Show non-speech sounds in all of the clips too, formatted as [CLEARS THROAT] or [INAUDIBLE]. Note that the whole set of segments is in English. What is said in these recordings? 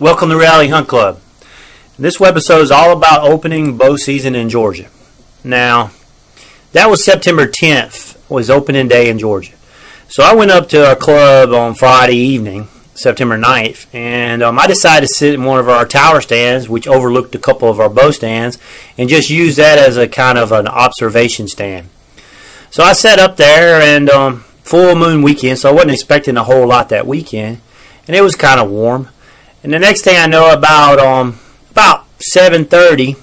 Welcome to Reality Hunt Club. This webisode is all about opening bow season in Georgia. Now, that was September 10th, was opening day in Georgia. So I went up to our club on Friday evening, September 9th, and um, I decided to sit in one of our tower stands, which overlooked a couple of our bow stands, and just use that as a kind of an observation stand. So I sat up there, and um, full moon weekend, so I wasn't expecting a whole lot that weekend, and it was kind of warm. And the next thing I know, about um, about 7:30,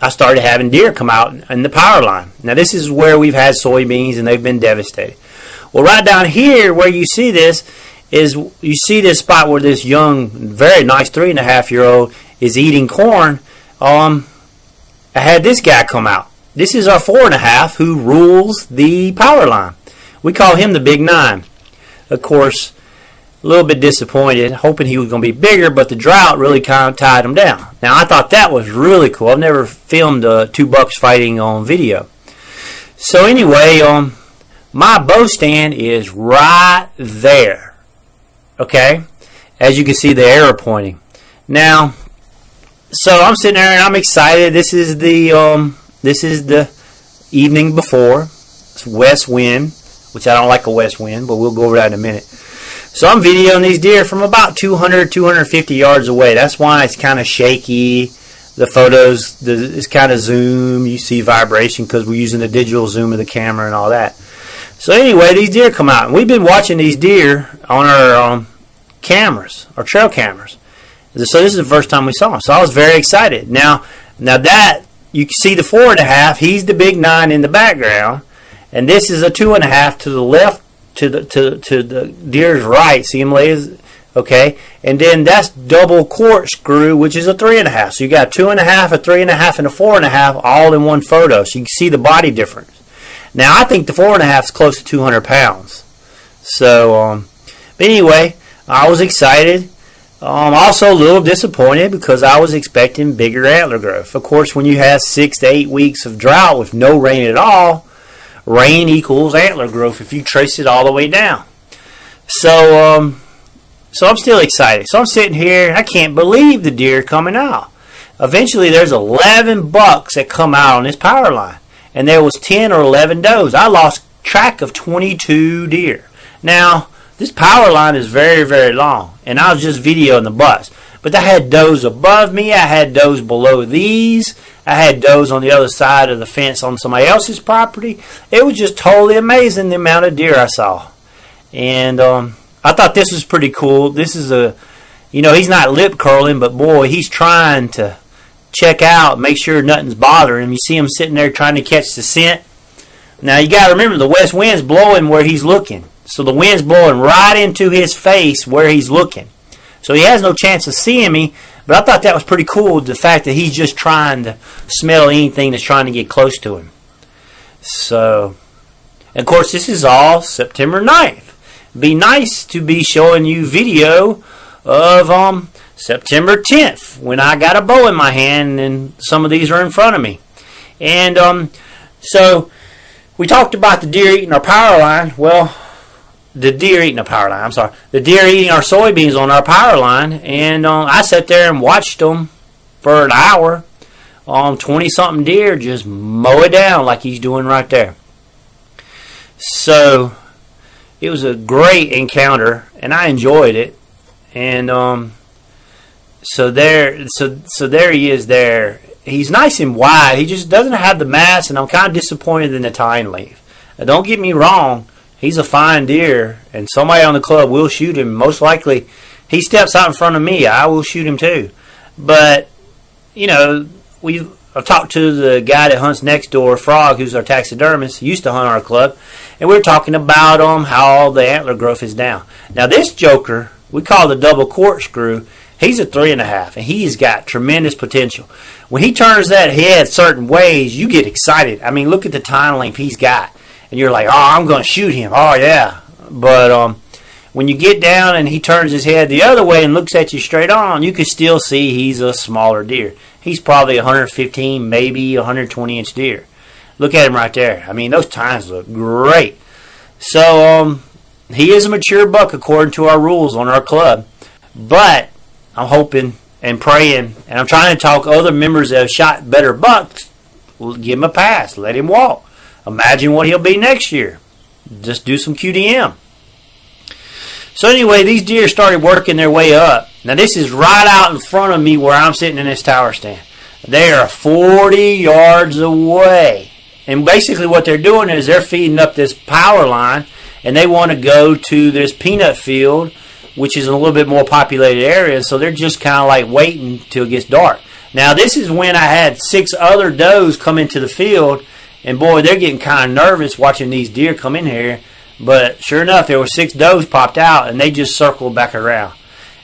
I started having deer come out in the power line. Now this is where we've had soybeans and they've been devastated. Well, right down here where you see this is you see this spot where this young, very nice three and a half year old is eating corn. Um, I had this guy come out. This is our four and a half who rules the power line. We call him the Big Nine. Of course, a little bit disappointed, hoping he was going to be bigger, but the drought really kind of tied him down. Now, I thought that was really cool. I've never filmed uh, two bucks fighting on video. So, anyway, um, my bow stand is right there. Okay? As you can see, the arrow pointing. Now, so I'm sitting there and I'm excited. This is the um, this is the evening before. It's west wind, which I don't like a west wind, but we'll go over that in a minute. So I'm videoing these deer from about 200, 250 yards away. That's why it's kind of shaky. The photos, the, it's kind of zoom. You see vibration because we're using the digital zoom of the camera and all that. So anyway, these deer come out. And we've been watching these deer on our um, cameras, our trail cameras. So this is the first time we saw them. So I was very excited. Now, now that you can see the four and a half, he's the big nine in the background, and this is a two and a half to the left to the to to the deer's right. See him lay okay, and then that's double corkscrew, which is a three and a half. So you got two and a half, a three and a half, and a four and a half all in one photo. So you can see the body difference. Now I think the four and a half is close to 200 pounds. So, um, but anyway, I was excited. Um, also a little disappointed because I was expecting bigger antler growth. Of course, when you have six to eight weeks of drought with no rain at all, rain equals antler growth if you trace it all the way down. So, um, so I'm still excited. So I'm sitting here, I can't believe the deer coming out. Eventually, there's 11 bucks that come out on this power line, and there was 10 or 11 does. I lost track of 22 deer. Now, this power line is very, very long, and I was just videoing the butts. But I had does above me, I had does below these, I had does on the other side of the fence on somebody else's property. It was just totally amazing the amount of deer I saw. And um, I thought this was pretty cool. This is a, you know, he's not lip curling, but boy, he's trying to check out, make sure nothing's bothering him. You see him sitting there trying to catch the scent. Now you got to remember the west wind's blowing where he's looking. So the wind's blowing right into his face where he's looking. So he has no chance of seeing me, but I thought that was pretty cool, the fact that he's just trying to smell anything that's trying to get close to him. So, of course, this is all September 9th. Be nice to be showing you video of um, September 10th when I got a bow in my hand and some of these are in front of me. And um, so we talked about the deer eating our power line. Well, the deer eating a power line. I'm sorry, the deer eating our soybeans on our power line, and um, I sat there and watched them for an hour. Um, twenty something deer just mow it down like he's doing right there. So it was a great encounter, and I enjoyed it. And um, so there, so so there he is. There, he's nice and wide. He just doesn't have the mass, and I'm kind of disappointed in the tine leaf. Now, don't get me wrong he's a fine deer, and somebody on the club will shoot him. Most likely, he steps out in front of me, I will shoot him too. But you know, we I've talked to the guy that hunts next door, Frog, who's our taxidermist. Used to hunt our club, and we are talking about um how the antler growth is down. Now this Joker, we call the double corkscrew. He's a three and a half, and he's got tremendous potential. When he turns that head certain ways, you get excited. I mean, look at the tine length he's got and you're like, oh, I'm going to shoot him. Oh yeah, but um, when you get down and he turns his head the other way and looks at you straight on, you can still see he's a smaller deer. He's probably 115, maybe 120 inch deer. Look at him right there. I mean, those tines look great. So um, he is a mature buck according to our rules on our club, but I'm hoping and praying, and I'm trying to talk other members that have shot better bucks. Give him a pass. Let him walk. Imagine what he'll be next year. Just do some QDM. So anyway, these deer started working their way up. Now this is right out in front of me where I'm sitting in this tower stand. They are 40 yards away. And basically what they're doing is they're feeding up this power line and they want to go to this peanut field which is a little bit more populated area. So they're just kind of like waiting till it gets dark. Now this is when I had six other does come into the field, and boy, they're getting kind of nervous watching these deer come in here. But sure enough, there were six does popped out, and they just circled back around.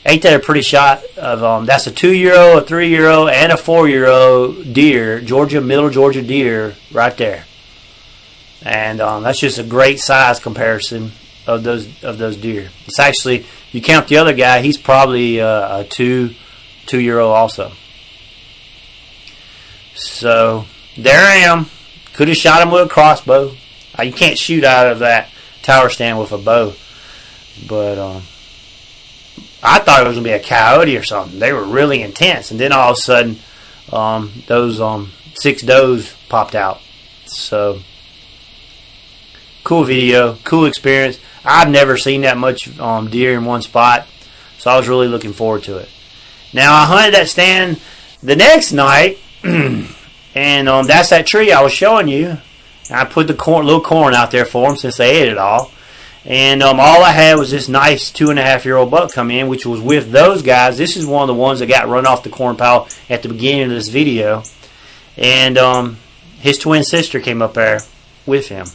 Ain't that a pretty shot of um? That's a two-year-old, a three-year-old, and a four-year-old deer, Georgia Middle Georgia deer, right there. And um, that's just a great size comparison of those of those deer. It's actually you count the other guy, he's probably uh, a two two year old also. So there I am. Could have shot him with a crossbow. Uh, you can't shoot out of that tower stand with a bow, but um, I thought it was gonna be a coyote or something. They were really intense, and then all of a sudden, um, those um, six does popped out. So cool video, cool experience. I've never seen that much um, deer in one spot, so I was really looking forward to it. Now I hunted that stand the next night, [CLEARS THROAT] and um, that's that tree I was showing you. I put the corn, little corn out there for them since they ate it all. And um, all I had was this nice two and a half year old buck come in, which was with those guys. This is one of the ones that got run off the corn pile at the beginning of this video. And um, his twin sister came up there with him.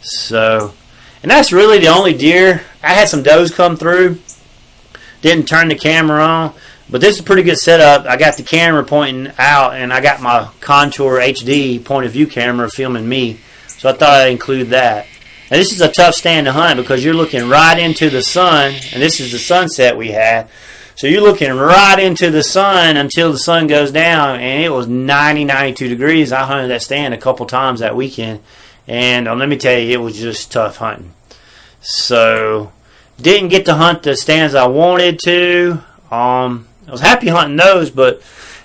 So, and that's really the only deer. I had some does come through. Didn't turn the camera on. But this is a pretty good setup. I got the camera pointing out, and I got my Contour HD point of view camera filming me. So I thought I'd include that. Now this is a tough stand to hunt because you're looking right into the sun, and this is the sunset we had. So you're looking right into the sun until the sun goes down, and it was 90, 92 degrees. I hunted that stand a couple times that weekend, and um, let me tell you, it was just tough hunting. So, didn't get to hunt the stands I wanted to. Um, I was happy hunting those, but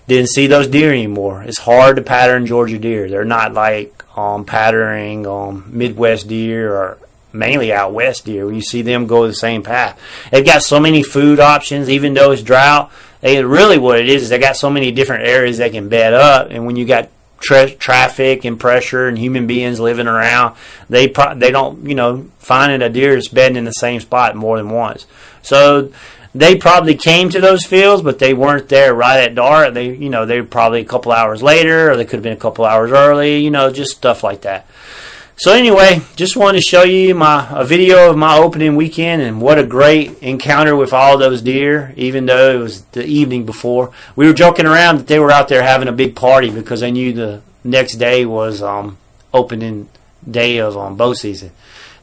didn't see those deer anymore. It's hard to pattern Georgia deer. They're not like um, patterning um, Midwest deer or mainly out west deer. When you see them go the same path. They've got so many food options, even though it's drought. They really what it is is they got so many different areas they can bed up, and when you got tra- traffic and pressure and human beings living around, they pro- they don't you know finding a deer is bedding in the same spot more than once. So they probably came to those fields, but they weren't there right at dark. They you know they were probably a couple hours later, or they could have been a couple hours early. You know, just stuff like that. So anyway, just wanted to show you my a video of my opening weekend and what a great encounter with all those deer. Even though it was the evening before, we were joking around that they were out there having a big party because they knew the next day was um, opening day of um, bow season.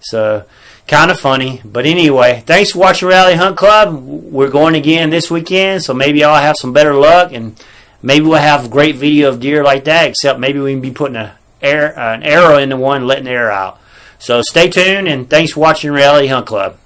So kind of funny, but anyway, thanks for watching Reality Hunt Club. We're going again this weekend, so maybe I'll have some better luck and maybe we'll have great video of deer like that. Except maybe we can be putting a air, uh, an arrow in the one, letting the air out. So stay tuned, and thanks for watching Reality Hunt Club.